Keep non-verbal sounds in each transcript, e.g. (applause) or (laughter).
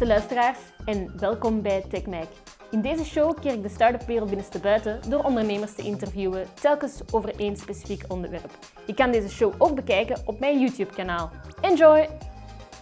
beste luisteraars en welkom bij TechMac. In deze show keer ik de start-up wereld binnenste buiten door ondernemers te interviewen, telkens over één specifiek onderwerp. Je kan deze show ook bekijken op mijn YouTube-kanaal. Enjoy!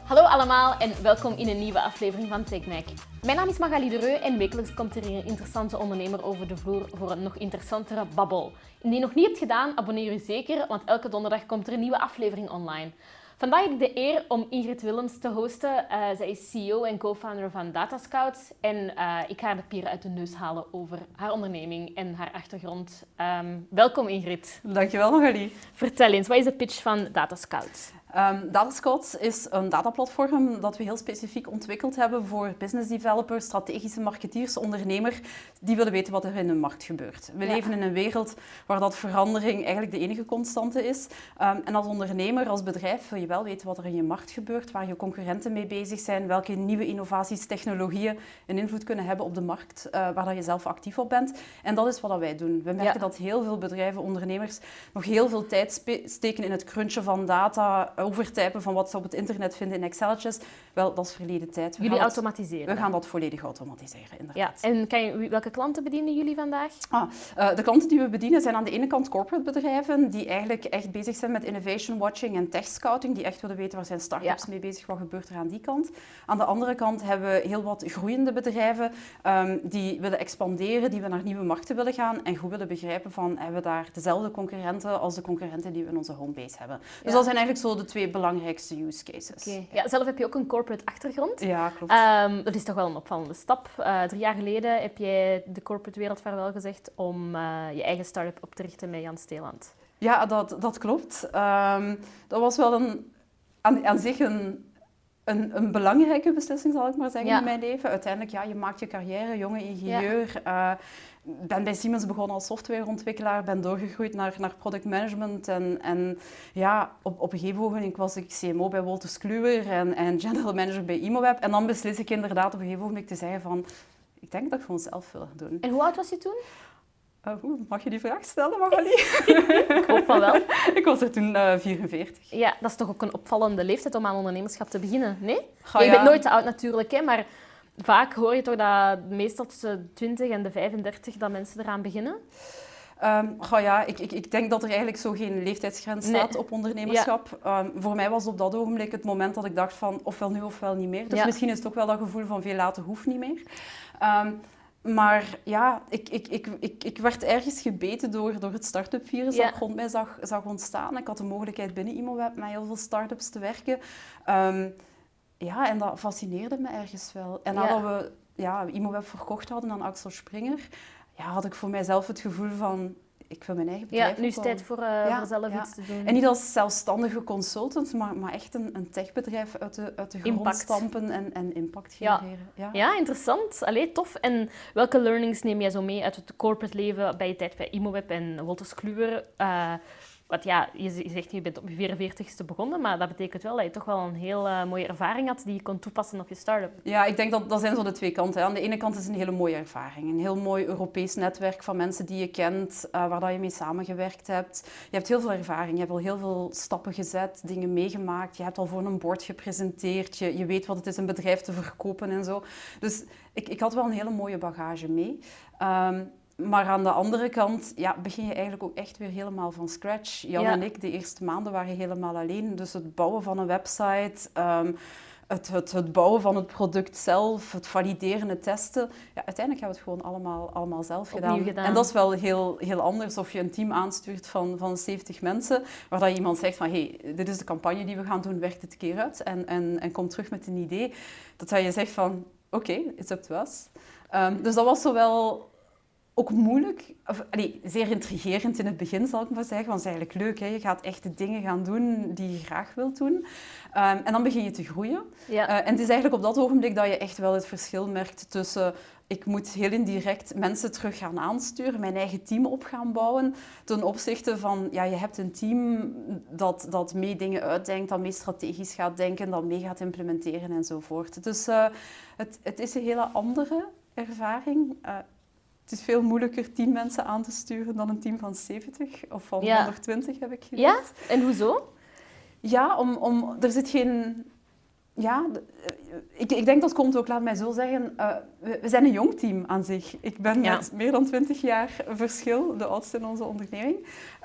Hallo allemaal en welkom in een nieuwe aflevering van TechMac. Mijn naam is Magali Dereu en wekelijks komt er een interessante ondernemer over de vloer voor een nog interessantere babbel. Indien je nog niet hebt gedaan, abonneer je zeker, want elke donderdag komt er een nieuwe aflevering online. Vandaag heb ik de eer om Ingrid Willems te hosten. Uh, zij is CEO en co-founder van Datascouts. En uh, ik ga haar de pieren uit de neus halen over haar onderneming en haar achtergrond. Um, welkom Ingrid. Dankjewel Magali. Vertel eens, wat is de pitch van Datascouts? Um, Datascouts is een dataplatform dat we heel specifiek ontwikkeld hebben voor business developers, strategische marketeers, ondernemers die willen weten wat er in hun markt gebeurt. We leven in een wereld waar dat verandering eigenlijk de enige constante is. Um, en als ondernemer, als bedrijf, wil je wel weten wat er in je markt gebeurt, waar je concurrenten mee bezig zijn, welke nieuwe innovaties, technologieën een invloed kunnen hebben op de markt, uh, waar dat je zelf actief op bent. En dat is wat wij doen. We merken ja. dat heel veel bedrijven, ondernemers, nog heel veel tijd steken in het crunchen van data, overtypen van wat ze op het internet vinden in Excelletjes. Wel, dat is verleden tijd. We jullie automatiseren? we gaan dat volledig automatiseren, inderdaad. Ja. En kan je, welke klanten bedienen jullie vandaag? Ah, uh, de klanten die we bedienen zijn aan de ene kant corporate bedrijven die eigenlijk echt bezig zijn met innovation watching en tech scouting, die echt willen weten waar zijn start-ups ja. mee bezig, wat gebeurt er aan die kant. Aan de andere kant hebben we heel wat groeiende bedrijven um, die willen expanderen, die we naar nieuwe markten willen gaan en goed willen begrijpen van hebben we daar dezelfde concurrenten als de concurrenten die we in onze homebase hebben. Dus ja. dat zijn eigenlijk zo de twee belangrijkste use cases. Okay. Ja, zelf heb je ook een corporate achtergrond. Ja, klopt. Um, dat is toch wel een opvallende stap. Uh, drie jaar geleden heb jij de corporate wereld vaarwel gezegd om uh, je eigen start-up op te richten met Jan Steeland. Ja, dat, dat klopt. Um, dat was wel een, aan, aan zich een, een, een, belangrijke beslissing, zal ik maar zeggen, ja. in mijn leven. Uiteindelijk, ja, je maakt je carrière, jonge ingenieur. Ja. Uh, ben bij Siemens begonnen als softwareontwikkelaar, ben doorgegroeid naar, naar product management. En, en ja, op, op een gegeven moment was ik CMO bij Wolters Kluwer en, en general manager bij Imoweb. En dan beslis ik inderdaad op een gegeven moment te zeggen van, ik denk dat ik gewoon zelf wil doen. En hoe oud was je toen? Uh, mag je die vraag stellen, Magali? (laughs) ik hoop van wel. ik was er toen uh, 44. Ja, dat is toch ook een opvallende leeftijd om aan ondernemerschap te beginnen, nee? Ga, je bent nooit te oud natuurlijk, hè, maar vaak hoor je toch dat meestal tussen de 20 en de 35 dat mensen eraan beginnen? Um, goh, ja, ik, ik, ik, denk dat er eigenlijk zo geen leeftijdsgrens staat nee. op ondernemerschap. Ja. Um, voor mij was op dat ogenblik het moment dat ik dacht van ofwel nu ofwel niet meer. Dus ja. misschien is het ook wel dat gevoel van veel later hoeft niet meer. Um, maar ja, ik, ik, ik, ik, ik werd ergens gebeten door, door het start-up virus ja. dat ik rond mij zag, zag ontstaan. Ik had de mogelijkheid binnen ImoWeb met heel veel start-ups te werken. Um, ja, en dat fascineerde me ergens wel. En nadat ja. we ja, ImoWeb verkocht hadden aan Axel Springer, ja, had ik voor mijzelf het gevoel van... Ik wil mijn eigen bedrijf Ja, nu is het tijd voor, uh, ja, voor zelf ja. iets te doen. En niet als zelfstandige consultant, maar, maar echt een, een techbedrijf uit de, uit de grond impact. stampen en, en impact genereren. Ja, ja. interessant. Allee, tof. En welke learnings neem jij zo mee uit het corporate leven bij je tijd bij ImoWeb en Wolters Kluwer? Uh, ja, je zegt je bent op je 44ste begonnen, maar dat betekent wel dat je toch wel een heel uh, mooie ervaring had die je kon toepassen op je start-up. Ja, ik denk dat dat zijn zo de twee kanten. Aan de ene kant is het een hele mooie ervaring. Een heel mooi Europees netwerk van mensen die je kent, uh, waar dat je mee samengewerkt hebt. Je hebt heel veel ervaring, je hebt al heel veel stappen gezet, dingen meegemaakt. Je hebt al voor een board gepresenteerd, je, je weet wat het is een bedrijf te verkopen en zo. Dus ik, ik had wel een hele mooie bagage mee. Um, maar aan de andere kant ja, begin je eigenlijk ook echt weer helemaal van scratch. Jan ja. en ik, de eerste maanden waren helemaal alleen. Dus het bouwen van een website, um, het, het, het, bouwen van het product zelf, het valideren, het testen. Ja, uiteindelijk hebben we het gewoon allemaal, allemaal zelf gedaan. gedaan. En dat is wel heel, heel anders of je een team aanstuurt van, van 70 mensen, waar dat iemand zegt van hey, dit is de campagne die we gaan doen, werkt het keer uit en, en, en komt terug met een idee. Dat je zegt van oké, okay, it's up to us. Um, dus dat was zowel ook moeilijk, of allee, zeer intrigerend in het begin zal ik maar zeggen, want het is eigenlijk leuk. Hè? Je gaat echt de dingen gaan doen die je graag wilt doen. Um, en dan begin je te groeien. Ja. Uh, en het is eigenlijk op dat ogenblik dat je echt wel het verschil merkt tussen ik moet heel indirect mensen terug gaan aansturen, mijn eigen team op gaan bouwen, ten opzichte van, ja, je hebt een team dat, dat mee dingen uitdenkt, dat mee strategisch gaat denken, dat mee gaat implementeren enzovoort. Dus uh, het, het is een hele andere ervaring. Uh, het is veel moeilijker tien mensen aan te sturen dan een team van 70 of van ja. 120 heb ik geleerd. Ja? En hoezo? Ja, om, om, er zit geen ja, ik, ik, denk dat komt ook, laat mij zo zeggen, uh, we, we, zijn een jong team aan zich. Ik ben met meer dan twintig jaar verschil, de oudste in onze onderneming.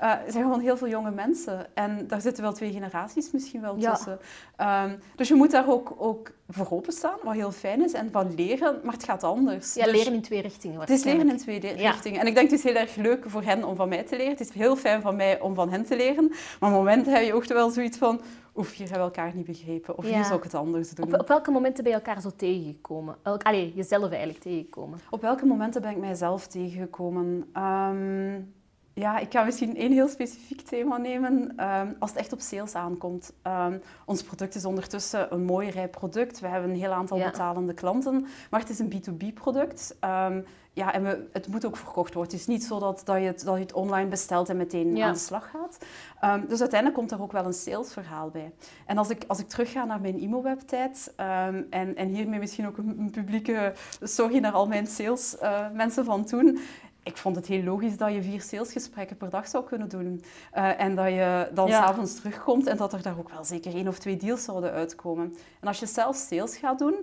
Uh, er zijn gewoon heel veel jonge mensen. En daar zitten wel twee generaties misschien wel tussen. Um, dus je moet daar ook, ook voor openstaan, wat heel fijn is. En van leren, maar het gaat anders. Ja, dus, leren in twee richtingen Het is leren in twee richtingen. En ik denk, het is heel erg leuk voor hen om van mij te leren. Het is heel fijn van mij om van hen te leren. Maar op het moment heb je ook wel zoiets van of hier hebben we elkaar niet begrepen, of hier zou ik het anders doen. Op, op, welke momenten ben je elkaar zo tegengekomen? Allee, jezelf eigenlijk tegengekomen? Op welke momenten ben ik mijzelf tegengekomen? Um, ja, ik ga misschien één heel specifiek thema nemen. Um, als het echt op sales aankomt. Um, ons product is ondertussen een mooi rij product. We hebben een heel aantal betalende klanten. Maar het is een B2B-product. Um, ja, en we, het moet ook verkocht worden. Het is niet zo dat, dat, je, het, dat je het online bestelt en meteen aan de slag gaat. Um, dus uiteindelijk komt er ook wel een salesverhaal bij. En als ik, als ik terugga naar mijn IMO-webtijd, um, en, en hiermee misschien ook een, een, publieke sorry naar al mijn sales uh, mensen van toen, ik vond het heel logisch dat je vier salesgesprekken per dag zou kunnen doen. Uh, en dat je dan ja. s'avonds terugkomt en dat er daar ook wel zeker één of twee deals zouden uitkomen. En als je zelf sales gaat doen,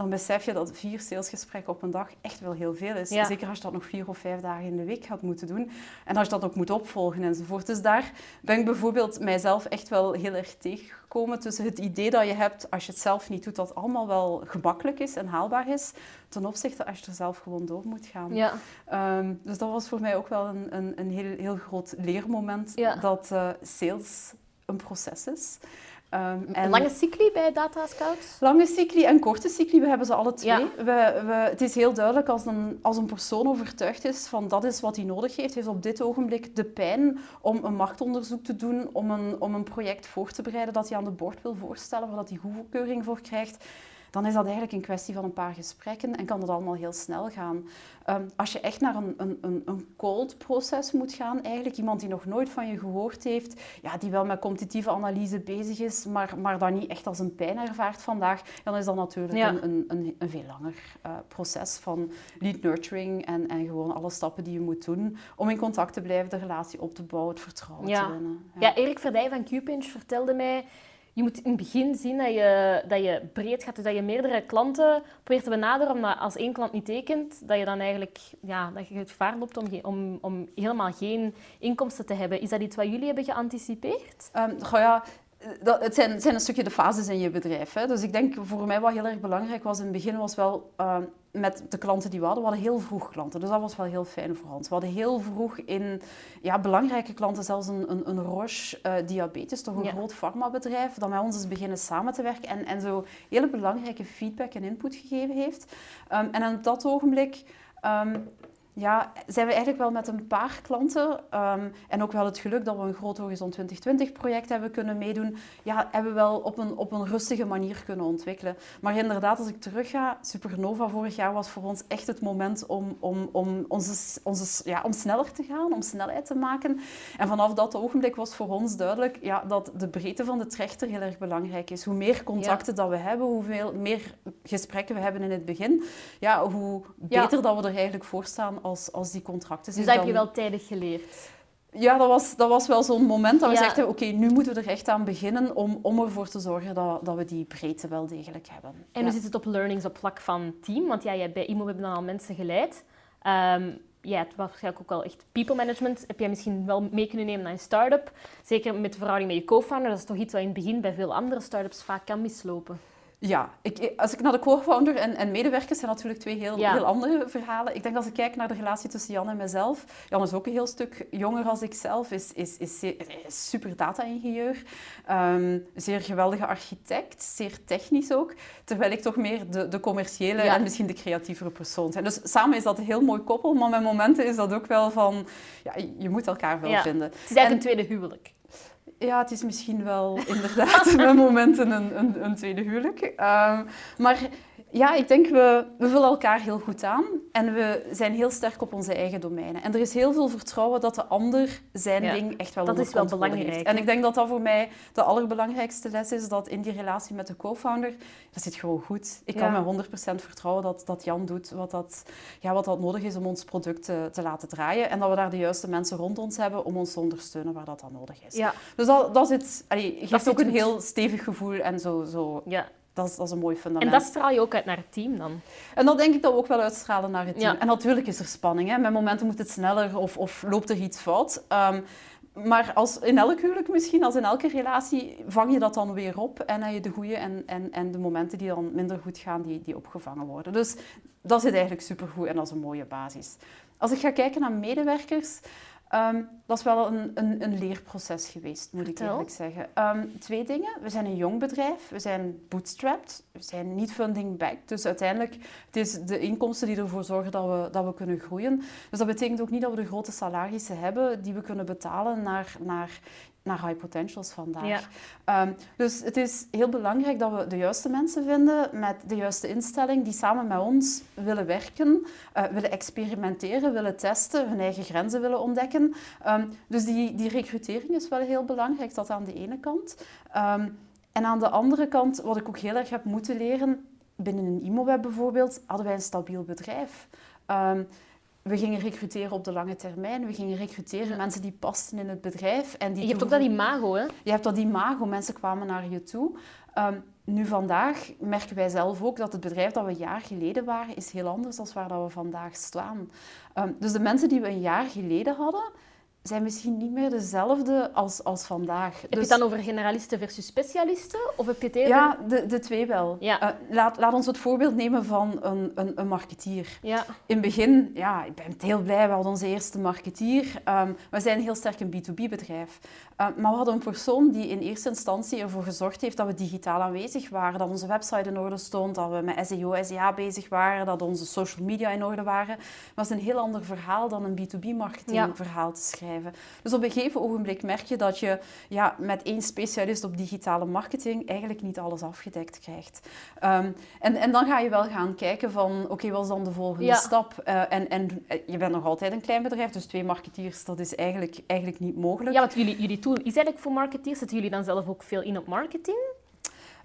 dan besef je dat vier salesgesprekken op een dag echt wel heel veel is. Zeker als je dat nog vier of vijf dagen in de week gaat moeten doen. En als je dat ook moet opvolgen enzovoort. Dus daar ben ik bijvoorbeeld mijzelf echt wel heel erg tegengekomen tussen het idee dat je hebt, als je het zelf niet doet, dat het allemaal wel gemakkelijk is en haalbaar is, ten opzichte als je er zelf gewoon door moet gaan. Ja. Um, dus dat was voor mij ook wel een, een, een heel, heel groot leermoment, dat uh, sales een proces is. Um, en lange cycli bij Data Scouts? Lange cycli en korte cycli, we hebben ze alle twee. We, we, het is heel duidelijk als een, als een persoon overtuigd is van dat is wat hij nodig heeft, heeft op dit ogenblik de pijn om een marktonderzoek te doen, om een, om een project voor te bereiden dat hij aan de boord wil voorstellen, waar dat hij goedkeuring voor krijgt dan is dat eigenlijk een kwestie van een paar gesprekken en kan dat allemaal heel snel gaan. Um, als je echt naar een, een, een cold proces moet gaan, eigenlijk iemand die nog nooit van je gehoord heeft, ja, die wel met competitieve analyse bezig is, maar, maar dat niet echt als een pijn ervaart vandaag, dan is dat natuurlijk een, een, een, een, veel langer uh, proces van lead nurturing en, en gewoon alle stappen die je moet doen om in contact te blijven, de relatie op te bouwen, het vertrouwen ja. te winnen. Ja, ja Erik Verdij van Qpinch vertelde mij je moet in het begin zien dat je, dat je breed gaat. Dus dat je meerdere klanten probeert te benaderen. Omdat als één klant niet tekent, dat je dan eigenlijk ja, dat je het gevaar loopt om, om, om helemaal geen inkomsten te hebben. Is dat iets wat jullie hebben geanticipeerd? Um, ja, dat, het, zijn, zijn, een stukje de fases in je bedrijf. Hè. Dus ik denk voor mij wat heel erg belangrijk was in het begin was wel uh, met de klanten die we hadden. We hadden heel vroeg klanten, dus dat was wel heel fijn voor ons. We hadden heel vroeg in ja, belangrijke klanten, zelfs een, een, een Roche uh, Diabetes, toch een ja. groot farmabedrijf, dat met ons is beginnen samen te werken en, en zo hele belangrijke feedback en input gegeven heeft. Um, en op dat ogenblik um, ja, zijn we eigenlijk wel met een paar klanten um, en ook wel het geluk dat we een groot Horizon 2020 project hebben kunnen meedoen, ja, hebben we wel op een, op een rustige manier kunnen ontwikkelen. Maar inderdaad, als ik terugga, Supernova vorig jaar was voor ons echt het moment om, om, om, onze, onze, ja, om sneller te gaan, om snelheid te maken. En vanaf dat ogenblik was voor ons duidelijk ja, dat de breedte van de trechter heel erg belangrijk is. Hoe meer contacten ja. dat we hebben, hoeveel meer gesprekken we hebben in het begin, ja, hoe beter ja. dat we er eigenlijk voor staan als, als die contracten zijn. Dus dat heb je wel tijdig geleerd? Ja, dat was, dat was wel zo'n moment dat we ja. zeggen, oké, okay, nu moeten we er echt aan beginnen om, om ervoor te zorgen dat, dat we die breedte wel degelijk hebben. En ja. hoe zit het op learnings op vlak van team? Want ja, jij bij IMO hebben dan al mensen geleid. Um, ja, het was waarschijnlijk ook wel echt people management. Heb jij misschien wel mee kunnen nemen naar een start-up? Zeker met de verhouding met je co-founder. Dat is toch iets wat in het begin bij veel andere start-ups vaak kan mislopen. Ja, ik, als ik naar de co-founder en, en, medewerkers zijn natuurlijk twee heel, ja. heel andere verhalen. Ik denk als ik kijk naar de relatie tussen Jan en mezelf. Jan is ook een heel stuk jonger als ik zelf, is, is, is, is super data-ingenieur. Um, zeer geweldige architect, zeer technisch ook. Terwijl ik toch meer de, de commerciële ja. en misschien de creatievere persoon ben. Dus samen is dat een heel mooi koppel, maar met momenten is dat ook wel van... Ja, je moet elkaar wel ja. vinden. Het is eigenlijk en, een tweede huwelijk. Ja, het is misschien wel inderdaad (laughs) met momenten een, een, een tweede huwelijk. Um, maar ja, ik denk we, we vullen elkaar heel goed aan en we zijn heel sterk op onze eigen domeinen. En er is heel veel vertrouwen dat de ander zijn ja, ding echt wel dat is wel belangrijk. Heeft. En ik denk dat dat voor mij de allerbelangrijkste les is, dat in die relatie met de co-founder, dat zit gewoon goed. Ik kan me 100% vertrouwen dat, dat Jan doet wat dat, ja, wat dat nodig is om ons product te, te, laten draaien en dat we daar de juiste mensen rond ons hebben om ons te ondersteunen waar dat dan nodig is. Ja. Dus dat, dat, zit, allee, geeft dat ook een goed. heel stevig gevoel en zo, zo ja dat is, dat is een mooi fundament. En dat straal je ook uit naar het team dan? En dat denk ik dat we ook wel uitstralen naar het team. Ja. En natuurlijk is er spanning. Hè. Met momenten moet het sneller of, of loopt er iets fout. Ehm, maar als in elk huwelijk misschien, als in elke relatie, vang je dat dan weer op. En heb je de goede en, en, en de momenten die dan minder goed gaan, die, die opgevangen worden. Dus dat zit eigenlijk supergoed en dat is een mooie basis. Als ik ga kijken naar medewerkers, ehm, dat is wel een, een, een leerproces geweest, moet Vertel. ik eerlijk zeggen. Ehm, twee dingen. We zijn een jong bedrijf, we zijn bootstrapped, we zijn niet funding-backed. Dus uiteindelijk, het is de inkomsten die ervoor zorgen dat we, dat we kunnen groeien. Dus dat betekent ook niet dat we de grote salarissen hebben die we kunnen betalen naar, naar, naar high potentials vandaag. Ja. Ehm, dus het is heel belangrijk dat we de juiste mensen vinden met de juiste instelling die samen met ons willen werken, eh, willen experimenteren, willen testen, hun eigen grenzen willen ontdekken. Ehm, dus die, die recrutering is wel heel belangrijk, dat aan de ene kant. Ehm, en aan de andere kant, wat ik ook heel erg heb moeten leren, binnen een IMOWeb bijvoorbeeld, hadden wij een stabiel bedrijf. We gingen recruteren op de lange termijn. We gingen recruteren Ja. mensen die pasten in het bedrijf. En die Je hebt ook dat imago, hè? je hebt dat imago, mensen kwamen naar je toe. Ehm, nu vandaag merken wij zelf ook dat het bedrijf dat we een jaar geleden waren, is heel anders dan waar dat we vandaag staan. Ehm, dus de mensen die we een jaar geleden hadden, zijn misschien niet meer dezelfde als, als vandaag. Heb Dus- je het dan over generalisten versus specialisten? Of heb je het eerder... ja, de, de twee wel. Ja. Eh, laat, laat ons het voorbeeld nemen van een, een, een marketeer. Ja. In het begin, ja, ik ben heel blij, we hadden onze eerste marketeer. Ehm, we zijn heel sterk een B2B-bedrijf. Ehm, maar we hadden een persoon die in eerste instantie ervoor gezorgd heeft dat we digitaal aanwezig waren, dat onze website in orde stond, dat we met SEO, SEA bezig waren, dat onze social media in orde waren. Dat is een heel ander verhaal dan een B2B-marketing Ja. verhaal te schrijven. Dus op een gegeven ogenblik merk je dat je ja, met één specialist op digitale marketing eigenlijk niet alles afgedekt krijgt. Ehm, en, en dan ga je wel gaan kijken van, oké, wat is dan de volgende Ja. stap? Eh, en, en eh, je bent nog altijd een klein bedrijf, dus twee marketeers, dat is eigenlijk, eigenlijk niet mogelijk. ja, want jullie, jullie tool is eigenlijk voor marketeers. Zetten jullie dan zelf ook veel in op marketing?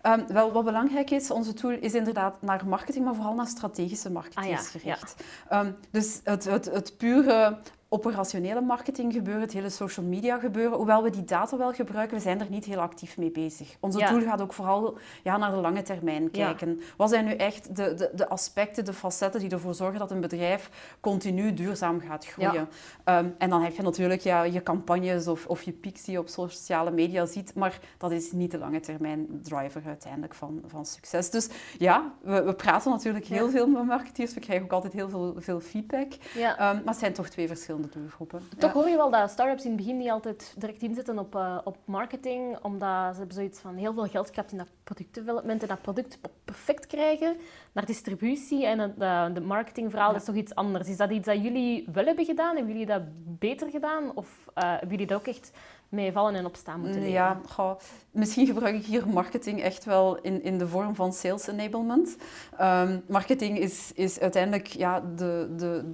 Ehm, wel, wat belangrijk is, onze tool is inderdaad naar marketing, maar vooral naar strategische marketeers Ah ja, gericht. Ehm, dus het, het, het pure operationele marketing gebeuren, het hele social media gebeuren, hoewel we die data wel gebruiken, we zijn er niet heel actief mee bezig. Onze Ja. tool gaat ook vooral ja, naar de lange termijn Ja. kijken. Wat zijn nu echt de, de, de aspecten, de facetten die ervoor zorgen dat een bedrijf continu duurzaam gaat groeien? Ehm, en dan heb je natuurlijk ja, je campagnes of, of je pieks die je op sociale media ziet, maar dat is niet de lange termijn driver uiteindelijk van, van succes. Dus ja, we, we praten natuurlijk heel veel met marketeers, we krijgen ook altijd heel veel, veel feedback. Ehm, maar het zijn toch twee verschillende doelgroepen. Toch Ja. hoor je wel dat start-ups in het begin niet altijd direct inzetten op, eh, op marketing, omdat ze hebben zoiets van heel veel geld gehad in dat productdevelopment en dat product perfect krijgen naar distributie en het de, de marketingverhaal Ja. is toch iets anders. Is dat iets dat jullie wel hebben gedaan? Hebben jullie dat beter gedaan? Of eh, hebben jullie dat ook echt mee vallen en opstaan moeten leren? Ja, goh, misschien gebruik ik hier marketing echt wel in, in de vorm van sales enablement. Ehm, marketing is, is uiteindelijk ja, de, de,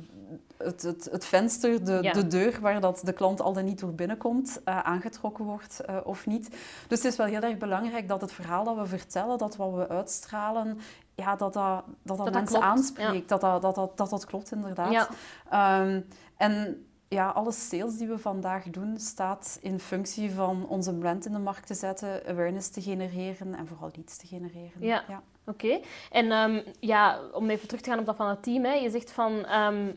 het, het, het venster, de, Ja. de deur waar dat de klant al dan niet door binnenkomt, eh, aangetrokken wordt eh, of niet. Dus het is wel heel erg belangrijk dat het verhaal dat we vertellen, dat wat we uitstralen, ja, dat, dat, dat, dat, dat mensen klopt, aanspreekt. Dat, dat, dat, dat, dat dat klopt, inderdaad. Ja. Ehm, en ja, alle sales die we vandaag doen, staat in functie van onze brand in de markt te zetten, awareness te genereren en vooral leads te genereren. Ja. Oké. En ehm, ja, om even terug te gaan op dat van het team. Hè. Je zegt van... ehm,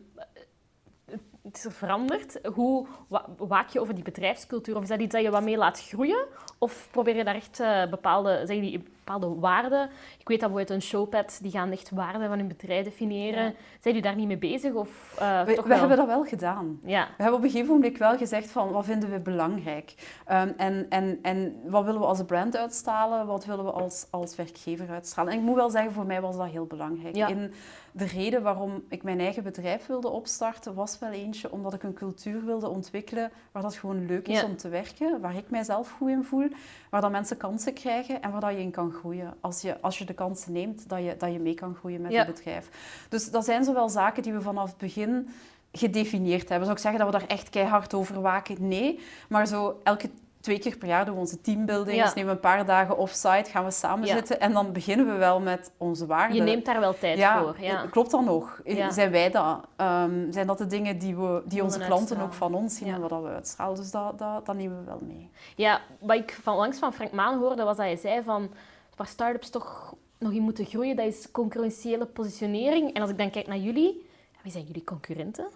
is er veranderd. Hoe wa- waak je over die bedrijfscultuur? Of is dat iets dat je wat mee laat groeien? Of probeer je daar echt eh, bepaalde, zeg je, bepaalde waarden? Ik weet dat bijvoorbeeld een showpad, die gaan echt waarden van hun bedrijf definiëren. Ja. Zijn jullie daar niet mee bezig? Of eh, We, toch we wel? hebben dat wel gedaan. Ja. We hebben op een gegeven moment wel gezegd van wat vinden we belangrijk Ehm, en, en, en wat willen we als brand uitstralen, wat willen we als, als werkgever uitstralen. En ik moet wel zeggen, voor mij was dat heel belangrijk. Ja. In de reden waarom ik mijn eigen bedrijf wilde opstarten, was wel eentje omdat ik een cultuur wilde ontwikkelen waar dat gewoon leuk is Ja. om te werken, waar ik mijzelf goed in voel, waar dat mensen kansen krijgen en waar dat je in kan groeien. Als je, als je de kansen neemt, dat je, dat je mee kan groeien met Ja. je bedrijf. Dus dat zijn zowel zaken die we vanaf het begin gedefinieerd hebben. Zou ik zeggen dat we daar echt keihard over waken? Nee. Maar zo elke twee keer per jaar doen we onze teambuildings, Ja. nemen we een paar dagen offsite, gaan we samen Ja. zitten en dan beginnen we wel met onze waarden. Je neemt daar wel tijd ja, voor. Ja. klopt dat nog? Ja. Zijn wij dat? Ehm, zijn dat de dingen die, we, die onze klanten ook van ons zien en wat dat we uitstralen? Dus dat, dat, dat nemen we wel mee. Ja, wat ik van langs van Frank Maan hoorde, was dat hij zei van waar start-ups toch nog in moeten groeien, dat is concurrentiële positionering. En als ik dan kijk naar jullie, wie zijn jullie concurrenten?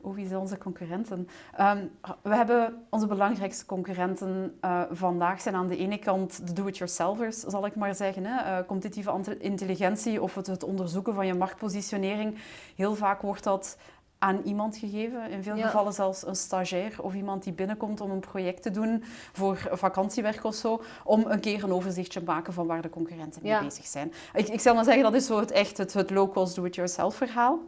Oh, wie zijn onze concurrenten? Um, we hebben onze belangrijkste concurrenten uh, vandaag zijn aan de ene kant de do-it-yourselfers, zal ik maar zeggen. Hè? Uh, competitieve intelligentie of het, het onderzoeken van je marktpositionering. Heel vaak wordt dat aan iemand gegeven. In veel gevallen zelfs een stagiair of iemand die binnenkomt om een project te doen voor vakantiewerk of zo, om een keer een overzichtje te maken van waar de concurrenten mee bezig zijn. Ik, ik zal maar zeggen, dat is zo het echt het, het low-cost do-it-yourself verhaal.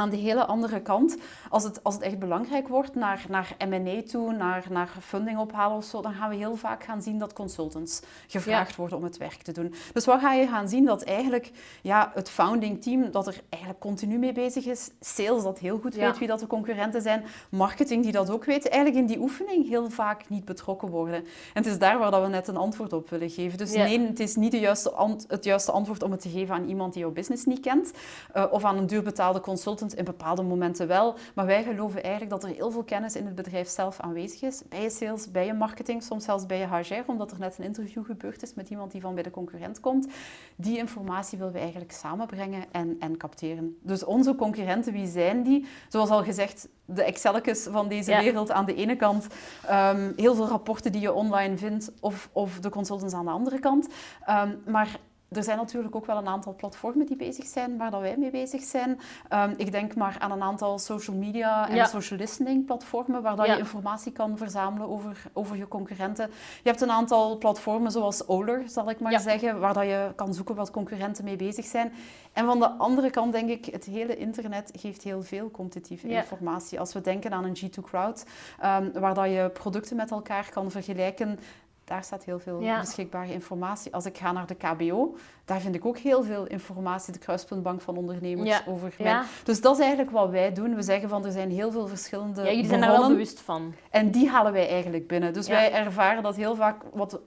Aan de hele andere kant, als het, als het echt belangrijk wordt naar, naar M&A toe, naar, naar funding ophalen of zo, dan gaan we heel vaak gaan zien dat consultants gevraagd worden om het werk te doen. Dus wat ga je gaan zien? Dat eigenlijk ja, het founding team dat er eigenlijk continu mee bezig is, sales dat heel goed weet wie dat de concurrenten zijn, marketing die dat ook weet, eigenlijk in die oefening heel vaak niet betrokken worden. En het is daar waar dat we net een antwoord op willen geven. Dus nee, het is niet de juiste het juiste antwoord om het te geven aan iemand die jouw business niet kent, uh, of aan een duurbetaalde consultant in bepaalde momenten wel. Maar wij geloven eigenlijk dat er heel veel kennis in het bedrijf zelf aanwezig is. Bij je sales, bij je marketing, soms zelfs bij je HR, omdat er net een interview gebeurd is met iemand die van bij de concurrent komt. Die informatie willen we eigenlijk samenbrengen en, en capteren. Dus onze concurrenten, wie zijn die? Zoals al gezegd, de Excelletjes van deze wereld aan de ene kant. Um, heel veel rapporten die je online vindt of, of de consultants aan de andere kant. Um, maar er zijn natuurlijk ook wel een aantal platformen die bezig zijn, waar dat wij mee bezig zijn. Um, ik denk maar aan een aantal social media en social listening platformen, waar dat je informatie kan verzamelen over, over je concurrenten. Je hebt een aantal platformen zoals Oler, zal ik maar zeggen, waar dat je kan zoeken wat concurrenten mee bezig zijn. En van de andere kant denk ik, het hele internet geeft heel veel competitieve informatie. Als we denken aan een G2 Crowd, um, waar dat je producten met elkaar kan vergelijken, daar staat heel veel beschikbare informatie. Als ik ga naar de KBO, daar vind ik ook heel veel informatie, de Kruispuntbank van Ondernemers, over mij. Dus dat is eigenlijk wat wij doen. We zeggen van er zijn heel veel verschillende. Ja, jullie zijn daar wel bewust van. En die halen wij eigenlijk binnen. Dus wij ervaren dat heel vaak wat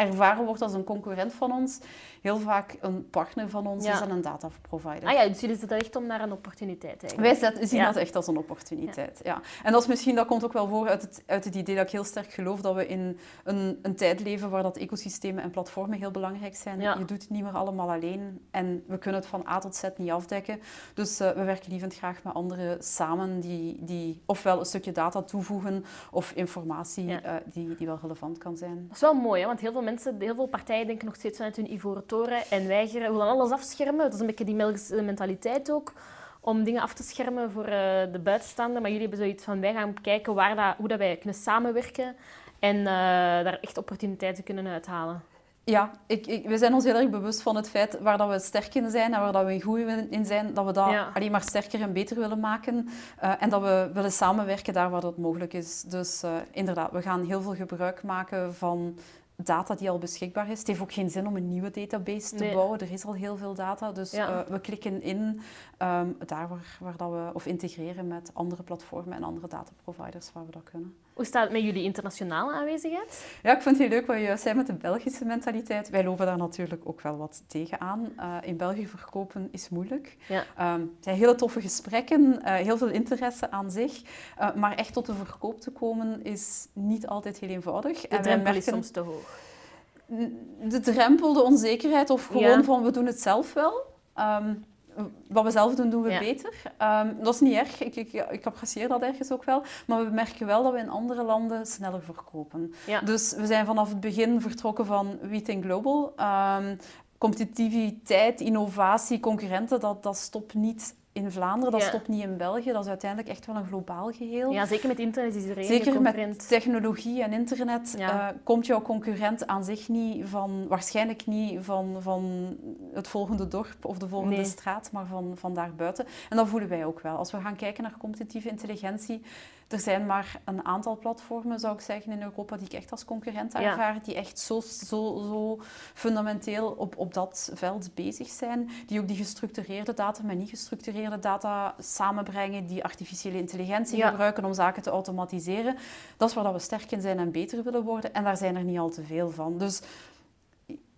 ervaren wordt als een concurrent van ons, heel vaak een partner van ons is en een dataprovider. Ah ja, dus jullie zetten echt om naar een opportuniteit eigenlijk. Wij zien dat echt als een opportuniteit, ja. En dat, is misschien, dat komt ook wel voor uit het, uit het idee dat ik heel sterk geloof dat we in een, een tijd leven waar dat ecosystemen en platformen heel belangrijk zijn. Je doet het niet meer allemaal alleen en we kunnen het van A tot Z niet afdekken. Dus uh, we werken lievend graag met anderen samen die, die ofwel een stukje data toevoegen of informatie uh, die, die wel relevant kan zijn. Dat is wel mooi, hè? want heel veel mensen, heel veel partijen denken nog steeds vanuit hun ivoren en weigeren, willen alles afschermen. Dat is een beetje die Belgische mentaliteit ook, om dingen af te schermen voor uh, de buitenstaander. Maar jullie hebben zoiets van, wij gaan kijken waar dat, hoe dat wij kunnen samenwerken en uh, daar echt opportuniteiten kunnen uithalen. Ja, ik, ik, we zijn ons heel erg bewust van het feit waar dat we sterk in zijn en waar dat we goed in zijn, dat we dat alleen maar sterker en beter willen maken. Uh, en dat we willen samenwerken daar waar dat mogelijk is. Dus uh, inderdaad, we gaan heel veel gebruik maken van data die al beschikbaar is. Het heeft ook geen zin om een nieuwe database te bouwen. Er is al heel veel data. Dus eh, we klikken in um, daar waar, waar dat we, of integreren met andere platformen en andere dataproviders waar we dat kunnen. Hoe staat het met jullie internationale aanwezigheid? Ja, ik vind het heel leuk wat je zei met de Belgische mentaliteit. Wij lopen daar natuurlijk ook wel wat tegenaan. Uh, in België verkopen is moeilijk. Ja. Um, er zijn hele toffe gesprekken, uh, heel veel interesse aan zich. Uh, maar echt tot de verkoop te komen is niet altijd heel eenvoudig. De drempel is soms te hoog. De drempel, de onzekerheid of gewoon van we doen het zelf wel. Um, wat we zelf doen, doen we beter. Um, dat is niet erg. Ik, ik, ik apprecieer dat ergens ook wel. Maar we merken wel dat we in andere landen sneller verkopen. Dus we zijn vanaf het begin vertrokken van We Think Global. Um, competitiviteit, innovatie, concurrenten, dat, dat stopt niet in Vlaanderen, dat stopt niet in België. Dat is uiteindelijk echt wel een globaal geheel. Ja, zeker met internet is iedereen Zeker met technologie en internet uh, komt jouw concurrent aan zich niet van, waarschijnlijk niet van, van het volgende dorp of de volgende straat, maar van, van daarbuiten. En dat voelen wij ook wel. Als we gaan kijken naar competitieve intelligentie, er zijn maar een aantal platformen, zou ik zeggen, in Europa die ik echt als concurrent ervaar, die echt zo, zo, zo fundamenteel op, op dat veld bezig zijn, die ook die gestructureerde data met niet gestructureerde data samenbrengen, die artificiële intelligentie gebruiken om zaken te automatiseren. Dat is waar we sterk in zijn en beter willen worden. En daar zijn er niet al te veel van. Dus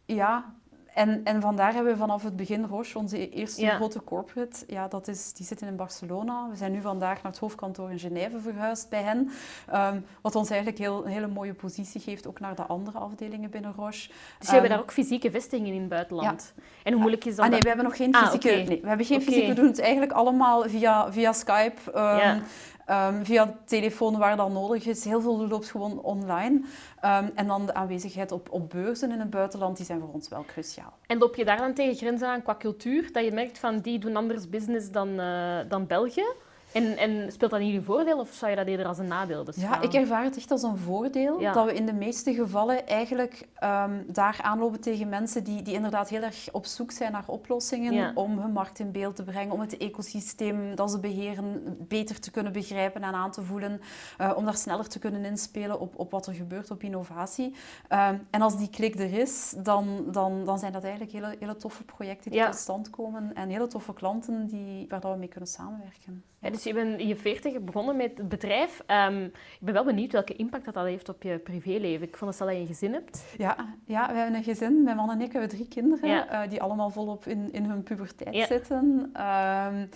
ja, en, en vandaar hebben we vanaf het begin Roche, onze eerste Ja. grote corporate, ja, dat is, die zitten in Barcelona. We zijn nu vandaag naar het hoofdkantoor in Genève verhuisd bij hen. Ehm, wat ons eigenlijk heel, een hele mooie positie geeft, ook naar de andere afdelingen binnen Roche. Dus je hebben Ehm, daar ook fysieke vestigingen in het buitenland. En hoe moeilijk is dat? Ah nee, we hebben nog geen Ah, fysieke... oké. Nee, we hebben geen fysieke. We doen het eigenlijk allemaal via, via Skype. ehm, Ja. Ehm, via telefoon waar dat nodig is. Heel veel loopt gewoon online. Ehm, en dan de aanwezigheid op, op beurzen in het buitenland, die zijn voor ons wel cruciaal. En loop je daar dan tegen grenzen aan qua cultuur? Dat je merkt van die doen anders business dan, eh, dan België? En, en speelt dat in jullie voordeel of zou je dat eerder als een nadeel beschouwen? Ja, ik ervaar het echt als een voordeel Ja. dat we in de meeste gevallen eigenlijk ehm, daar aanlopen tegen mensen die, die inderdaad heel erg op zoek zijn naar oplossingen Ja. om hun markt in beeld te brengen, om het ecosysteem dat ze beheren beter te kunnen begrijpen en aan te voelen, eh, om daar sneller te kunnen inspelen op, op wat er gebeurt op innovatie. Ehm, en als die klik er is, dan, dan, dan zijn dat eigenlijk hele, hele toffe projecten die Ja. tot stand komen en hele toffe klanten die, waar dat we mee kunnen samenwerken. Ja, dus je bent in je veertig begonnen met het bedrijf. Ehm, ik ben wel benieuwd welke impact dat, dat heeft op je privéleven. Ik vond het stel dat je een gezin hebt. Ja, ja, we hebben een gezin. Mijn man en ik hebben drie kinderen Ja. eh, die allemaal volop in, in hun puberteit Ja. zitten. Ehm,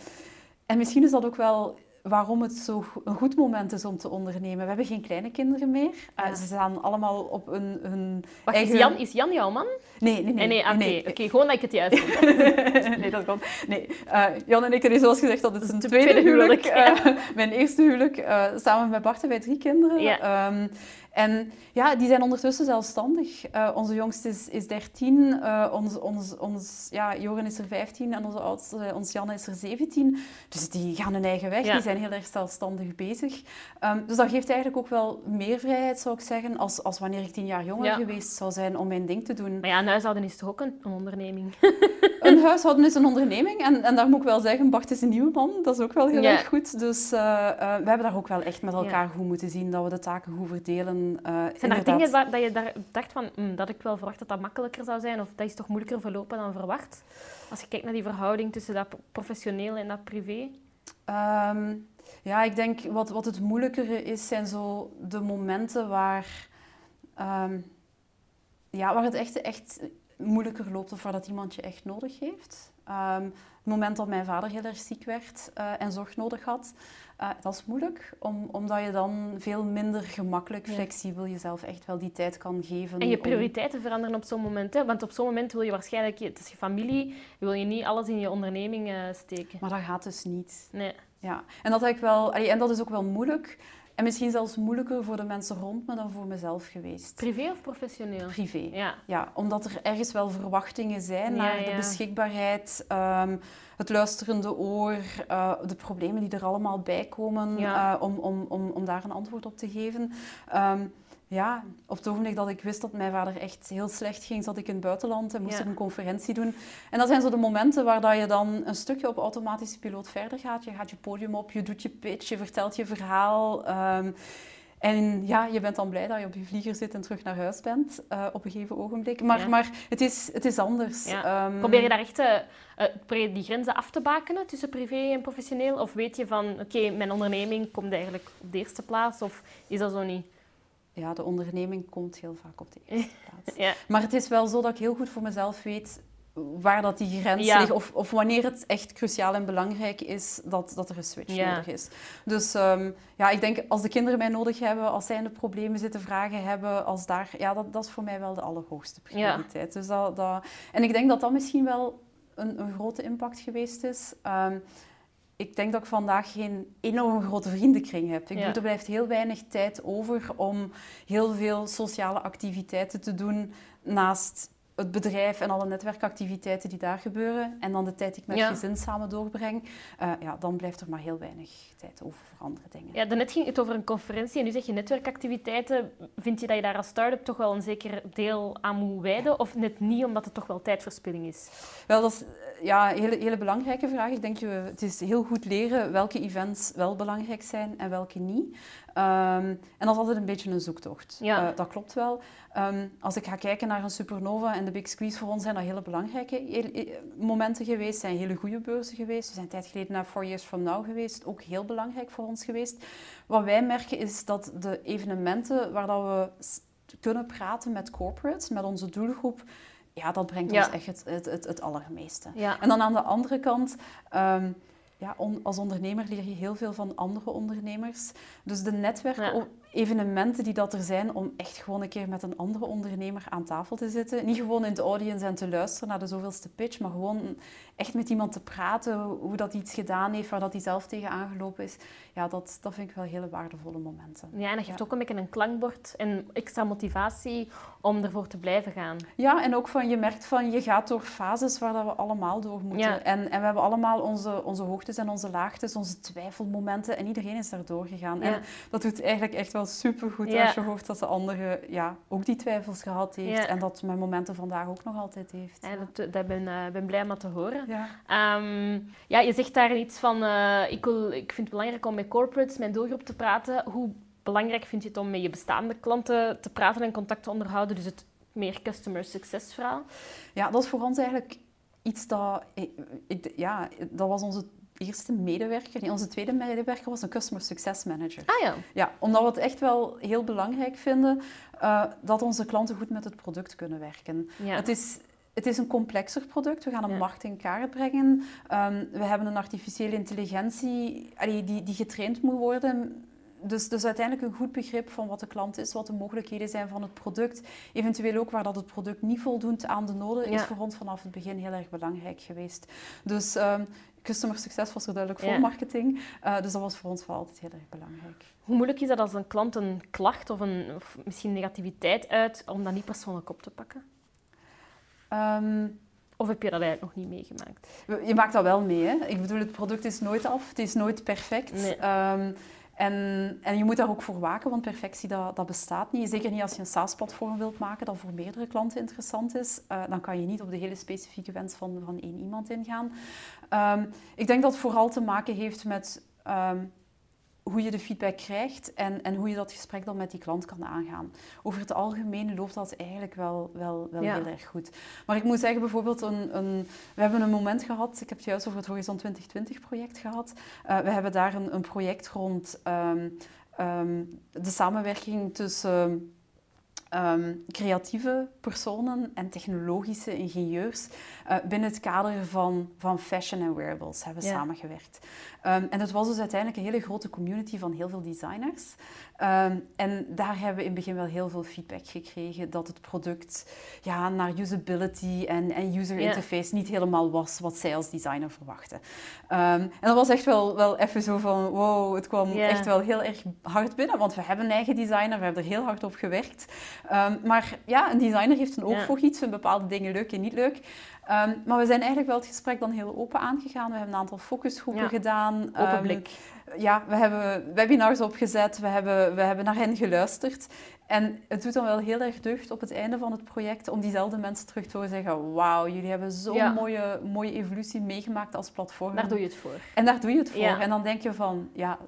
en misschien is dat ook wel waarom het zo een goed moment is om te ondernemen. We hebben geen kleine kinderen meer. Eh. Ze staan allemaal op een, hun Wacht, eigen... is, Jan, is Jan jouw man? Nee, nee, nee. Nee, nee, oké. nee. Gewoon dat ik het juist (laughs) nee, dat kan. Nee, eh, Jan en ik, nee, zoals gezegd, dat is is een tweede, tweede huwelijk. huwelijk, Eh, (laughs) mijn eerste huwelijk, samen met Bart hebben wij drie kinderen. Ja. Ehm, en ja, die zijn ondertussen zelfstandig. Eh, onze jongste is, is 13, eh, ons, ons, ons, ja, Joren is er 15 en onze oudste, eh, ons Janne is er 17. Dus die gaan hun eigen weg, Ja. die zijn heel erg zelfstandig bezig. Ehm, dus dat geeft eigenlijk ook wel meer vrijheid, zou ik zeggen, als, als wanneer ik tien jaar jonger Ja. geweest zou zijn om mijn ding te doen. Maar ja, een huishouden is toch ook een, een onderneming? (laughs) Een huishouden is een onderneming en, en daar moet ik wel zeggen, Bart is een nieuwe man. Dat is ook wel heel Ja. erg goed. Dus we hebben daar ook wel echt met elkaar goed moeten zien, dat we de taken goed verdelen. Eh, Zijn er dingen waar, dat je daar dacht van, "Hmm, dat ik wel verwacht dat dat makkelijker zou zijn? Of dat is toch moeilijker verlopen dan verwacht? Als je kijkt naar die verhouding tussen dat professionele en dat privé. Ehm, ja, ik denk wat, wat het moeilijkere is, zijn zo de momenten waar, ehm, ja, waar het echt, echt moeilijker loopt of waar dat iemand je echt nodig heeft. Ehm, het moment dat mijn vader heel erg ziek werd eh, en zorg nodig had, eh, dat is moeilijk, om, omdat je dan veel minder gemakkelijk, Ja. flexibel jezelf echt wel die tijd kan geven. En je om- prioriteiten veranderen op zo'n moment. Hè? Want op zo'n moment wil je waarschijnlijk, het is je familie, wil je niet alles in je onderneming eh, steken. Maar dat gaat dus niet. Nee. Ja, en dat, heb ik wel, allee, en dat is ook wel moeilijk. En misschien zelfs moeilijker voor de mensen rond me dan voor mezelf geweest. Privé of professioneel? Privé. Ja. Ja, omdat er ergens wel verwachtingen zijn Ja, naar de ja. beschikbaarheid, ehm, het luisterende oor, eh, de problemen die er allemaal bij komen, Ja. eh, om, om, om, om daar een antwoord op te geven. Ehm, ja, op het ogenblik dat ik wist dat mijn vader echt heel slecht ging, zat ik in het buitenland en moest Ja. ik een conferentie doen. En dat zijn zo de momenten waar dat je dan een stukje op automatische piloot verder gaat. Je gaat je podium op, je doet je pitch, je vertelt je verhaal. ehm, en ja, je bent dan blij dat je op je vlieger zit en terug naar huis bent eh, op een gegeven ogenblik. Maar, Ja. maar het, is, het is anders. Ja. Ehm, Probeer je daar echt eh, eh, die grenzen af te bakenen tussen privé en professioneel? Of weet je van, oké, mijn onderneming komt eigenlijk op de eerste plaats? Of is dat zo niet? Ja, de onderneming komt heel vaak op de eerste (laughs) plaats. Ja. Maar het is wel zo dat ik heel goed voor mezelf weet waar dat die grens Ja. ligt. Of, of wanneer het echt cruciaal en belangrijk is dat, dat er een switch Ja. nodig is. Dus ehm, ja, ik denk als de kinderen mij nodig hebben, als zij in de problemen zitten, vragen hebben, als daar, ja, dat, dat is voor mij wel de allerhoogste prioriteit. Dus dat, dat, en ik denk dat dat misschien wel een, een grote impact geweest is. Ehm, ik denk dat ik vandaag geen enorm grote vriendenkring heb. Ik Ja. er blijft heel weinig tijd over om heel veel sociale activiteiten te doen naast het bedrijf en alle netwerkactiviteiten die daar gebeuren. En dan de tijd die ik met Ja. gezin samen doorbreng. eh, ja, dan blijft er maar heel weinig tijd over voor andere dingen. Ja, daarnet ging het over een conferentie en nu zeg je netwerkactiviteiten. Vind je dat je daar als start-up toch wel een zeker deel aan moet wijden? Of net niet, omdat het toch wel tijdverspilling is? Wel, dat is eh, ja, een hele, hele belangrijke vraag. Ik denk, je, het is heel goed leren welke events wel belangrijk zijn en welke niet. Ehm, en dat is altijd een beetje een zoektocht. Ja. Eh, dat klopt wel. Ehm, als ik ga kijken naar een supernova en de Big Squeeze, voor ons zijn dat hele belangrijke e- e- momenten geweest. zijn hele goede beurzen geweest. We zijn een tijd geleden naar Four Years From Now geweest. Ook heel belangrijk voor ons geweest. Wat wij merken is dat de evenementen waar dat we kunnen praten met corporates, met onze doelgroep, ja, dat brengt Ja. ons echt het, het, het, het allermeeste. Ja. En dan aan de andere kant, ehm, ja, on- als ondernemer leer je heel veel van andere ondernemers. Dus de netwerken, Ja. Evenementen die dat er zijn, om echt gewoon een keer met een andere ondernemer aan tafel te zitten. Niet gewoon in de audience en te luisteren naar de zoveelste pitch, maar gewoon echt met iemand te praten, hoe dat iets gedaan heeft, waar dat hij zelf tegen aangelopen is. Ja, dat, dat vind ik wel hele waardevolle momenten. Ja, en dat geeft Ja. ook een beetje een klankbord en extra motivatie om ervoor te blijven gaan. Ja, en ook van je merkt van je gaat door fases waar dat we allemaal door moeten. Ja. En, en we hebben allemaal onze, onze hoogtes en onze laagtes, onze twijfelmomenten. En iedereen is daar doorgegaan. Ja. En dat doet eigenlijk echt wel supergoed Ja. als je hoort dat de andere ja, ook die twijfels gehad heeft. Ja. En dat mijn momenten vandaag ook nog altijd heeft. Ja, dat, dat ben, eh, ben blij om te horen. Ja. Ehm, ja, je zegt daar iets van, eh, ik, wil, ik vind het belangrijk om met corporates, mijn doelgroep te praten. Hoe belangrijk vind je het om met je bestaande klanten te praten en contact te onderhouden? Dus het meer customer success verhaal. ja, dat is voor ons eigenlijk iets dat... Ik, ik- ja, dat was onze eerste medewerker. Nee, onze tweede medewerker was een Customer Success Manager. Ah ja, Ja, omdat we het echt wel heel belangrijk vinden eh, dat onze klanten goed met het product kunnen werken. ja. Het, is, het is een complexer product. We gaan een Ja. markt in kaart brengen. Ehm, we hebben een artificiële intelligentie allee, die, die getraind moet worden. Dus, dus uiteindelijk een goed begrip van wat de klant is, wat de mogelijkheden zijn van het product. Eventueel ook waar dat het product niet voldoet aan de noden, is Ja. voor ons vanaf het begin heel erg belangrijk geweest. Dus ehm, customer success was er duidelijk voor Ja. marketing. Eh, dus dat was voor ons wel altijd heel erg belangrijk. Hoe moeilijk is dat als een klant een klacht of, een, of misschien negativiteit uit, om dat niet persoonlijk op te pakken? Ehm, Of heb je dat eigenlijk nog niet meegemaakt? Je maakt dat wel mee, hè? Ik bedoel, het product is nooit af, het is nooit perfect. Nee. Ehm, en, en je moet daar ook voor waken, want perfectie dat, dat bestaat niet. Zeker niet als je een SaaS-platform wilt maken dat voor meerdere klanten interessant is. Eh, dan kan je niet op de hele specifieke wens van, van één iemand ingaan. Ehm, ik denk dat het vooral te maken heeft met ehm, hoe je de feedback krijgt en, en hoe je dat gesprek dan met die klant kan aangaan. Over het algemeen loopt dat eigenlijk wel, wel, wel Ja. heel erg goed. Maar ik moet zeggen, bijvoorbeeld, een, een, we hebben een moment gehad, ik heb het juist over het Horizon 2020 project gehad. Eh, we hebben daar een, een project rond ehm, ehm, de samenwerking tussen ehm, creatieve personen en technologische ingenieurs eh, binnen het kader van, van fashion en wearables hebben Ja. samengewerkt. Ehm, en het was dus uiteindelijk een hele grote community van heel veel designers. Ehm, en daar hebben we in het begin wel heel veel feedback gekregen dat het product ja, naar usability en, en user Ja. interface niet helemaal was wat zij als designer verwachten. En dat was echt wel, wel even zo van, wow, het kwam Ja. echt wel heel erg hard binnen, want we hebben een eigen designer, we hebben er heel hard op gewerkt. Ehm, maar ja, een designer heeft een oog Ja. voor iets, bepaalde dingen leuk en niet leuk. Ehm, maar we zijn eigenlijk wel het gesprek dan heel open aangegaan. We hebben een aantal focusgroepen Ja. gedaan. Open Ehm, blik. ja, we hebben webinars opgezet, we hebben, we hebben naar hen geluisterd. En het doet dan wel heel erg deugd op het einde van het project om diezelfde mensen terug te horen zeggen wauw, jullie hebben zo'n Ja. mooie, mooie evolutie meegemaakt als platform. Daar doe je het voor. En daar doe je het voor. Ja. En dan denk je van, ja,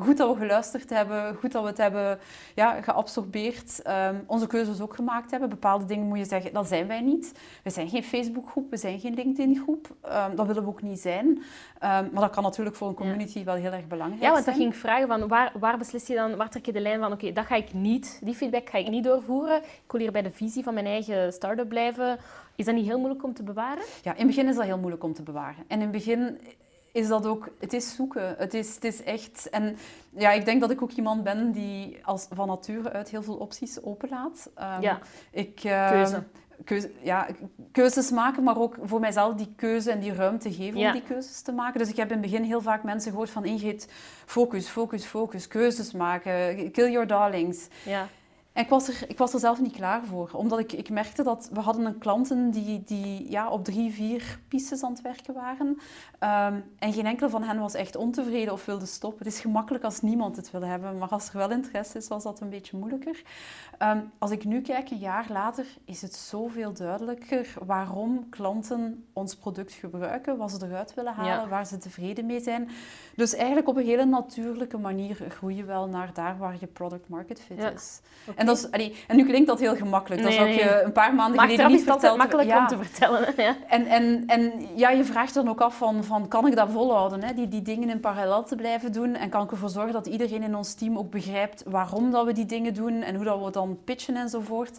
goed dat we geluisterd hebben, goed dat we het hebben ja, geabsorbeerd, Ehm, onze keuzes ook gemaakt hebben. Bepaalde dingen moet je zeggen, dat zijn wij niet. We zijn geen Facebookgroep, we zijn geen LinkedIn-groep. Ehm, dat willen we ook niet zijn. Ehm, maar dat kan natuurlijk voor een community wel heel erg belangrijk Ja, want zijn. dat ging ik vragen van waar, waar beslis je dan, waar trek je de lijn van, oké, dat ga ik niet, die feedback ga ik niet doorvoeren. Ik wil hier bij de visie van mijn eigen start-up blijven. Is dat niet heel moeilijk om te bewaren? Ja, in het begin is dat heel moeilijk om te bewaren. En in het begin is dat ook, het is zoeken. Het is, het is echt, en ja, ik denk dat ik ook iemand ben die als, van nature uit heel veel opties openlaat. Ehm, Ja. Ik, ehm, Keuze. keuze- ja, keuzes maken, maar ook voor mijzelf die keuze en die ruimte geven Ja. om die keuzes te maken. Dus ik heb in het begin heel vaak mensen gehoord van Ingrid, focus, focus, focus, keuzes maken, kill your darlings. Ja. En ik was, er, ik was er zelf niet klaar voor, omdat ik, ik merkte dat we hadden een klanten die, die ja, op drie, vier pistes aan het werken waren. Ehm, en geen enkele van hen was echt ontevreden of wilde stoppen. Het is gemakkelijk als niemand het wil hebben, maar als er wel interesse is, was dat een beetje moeilijker. Ehm, als ik nu kijk, een jaar later, is het zoveel duidelijker waarom klanten ons product gebruiken, wat ze eruit willen halen, Ja. waar ze tevreden mee zijn. Dus eigenlijk op een hele natuurlijke manier groei je wel naar daar waar je product market fit Ja. is. En, dat is allee, en nu klinkt dat heel gemakkelijk. dat Nee, ik nee. je een paar maanden Maar geleden niet is het altijd verteld makkelijk om te vertellen. Ja. En, en, en ja, je vraagt dan ook af van, van kan ik dat volhouden? Hè? Die, die dingen in parallel te blijven doen. En kan ik ervoor zorgen dat iedereen in ons team ook begrijpt waarom dat we die dingen doen en hoe dat we dan pitchen enzovoort.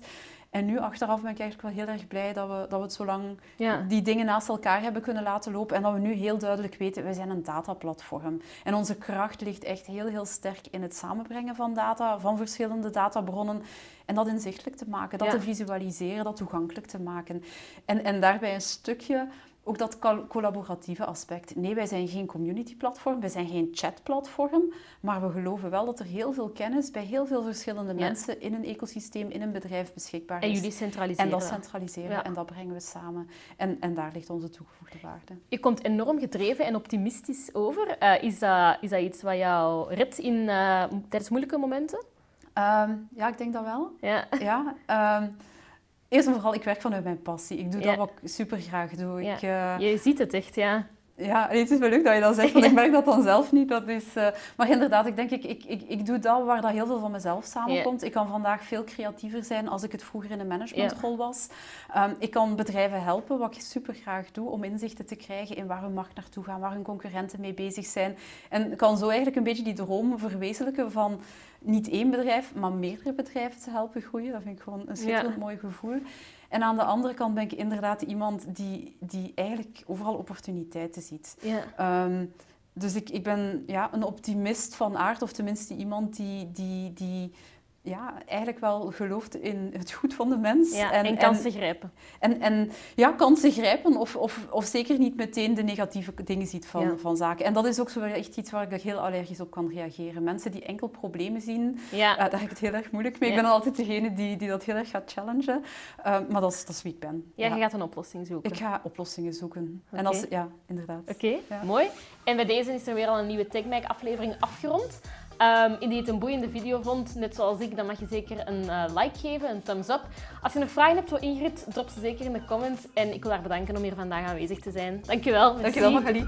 En nu achteraf ben ik eigenlijk wel heel erg blij dat we, dat we het zo lang Ja. die dingen naast elkaar hebben kunnen laten lopen. En dat we nu heel duidelijk weten, wij zijn een dataplatform. En onze kracht ligt echt heel, heel sterk in het samenbrengen van data, van verschillende databronnen. En dat inzichtelijk te maken, dat Ja. te visualiseren, dat toegankelijk te maken. En, en daarbij een stukje ook dat col- collaboratieve aspect. Nee, wij zijn geen community-platform, wij zijn geen chat-platform, maar we geloven wel dat er heel veel kennis bij heel veel verschillende Ja. mensen in een ecosysteem, in een bedrijf beschikbaar is. En jullie centraliseren En dat centraliseren Ja. en dat brengen we samen. En, en daar ligt onze toegevoegde waarde. Je komt enorm gedreven en optimistisch over. Eh, is, dat, is dat iets wat jou redt in, eh, tijdens moeilijke momenten? Ehm, ja, ik denk dat wel. Ja. Ja, ehm, eerst en vooral, ik werk vanuit mijn passie. Ik doe Ja. dat wat ik super graag doe. Ja. Ik, eh, Je ziet het echt, ja. Ja, het is wel leuk dat je dat zegt, want ik (laughs) merk dat dan zelf niet. Dat is, eh, maar inderdaad, ik denk, ik, ik, ik, ik doe dat waar dat heel veel van mezelf samenkomt. Ik kan vandaag veel creatiever zijn als ik het vroeger in een managementrol was. Ehm, ik kan bedrijven helpen, wat ik super graag doe, om inzichten te krijgen in waar hun markt naartoe gaat, waar hun concurrenten mee bezig zijn. En kan zo eigenlijk een beetje die droom verwezenlijken van niet één bedrijf, maar meerdere bedrijven te helpen groeien. Dat vind ik gewoon een schitterend mooi gevoel. En aan de andere kant ben ik inderdaad iemand die, die eigenlijk overal opportuniteiten ziet. ja. Ehm, dus ik, ik ben ja, een optimist van aard, of tenminste iemand die, die, die ja, eigenlijk wel gelooft in het goed van de mens. ja. En, kansen grijpen. En, en ja, kansen grijpen of, of, of zeker niet meteen de negatieve dingen ziet van, Ja. van zaken. En dat is ook zo echt iets waar ik heel allergisch op kan reageren. Mensen die enkel problemen zien, Ja. eh, daar heb ik het heel erg moeilijk mee. Ik ben altijd degene die, die dat heel erg gaat challengen. Eh, maar dat is, dat is wie ik ben. ja, je gaat een oplossing zoeken. Ik ga oplossingen zoeken. En als, ja, inderdaad. Oké, mooi. En bij deze is er weer al een nieuwe TechMag-aflevering afgerond um, indien je het een boeiende video vond, net zoals ik, dan mag je zeker een eh, like geven, een thumbs up. Als je nog vragen hebt voor Ingrid, drop ze zeker in de comments. En ik wil haar bedanken om hier vandaag aanwezig te zijn. Dankjewel. Dankjewel, Magali.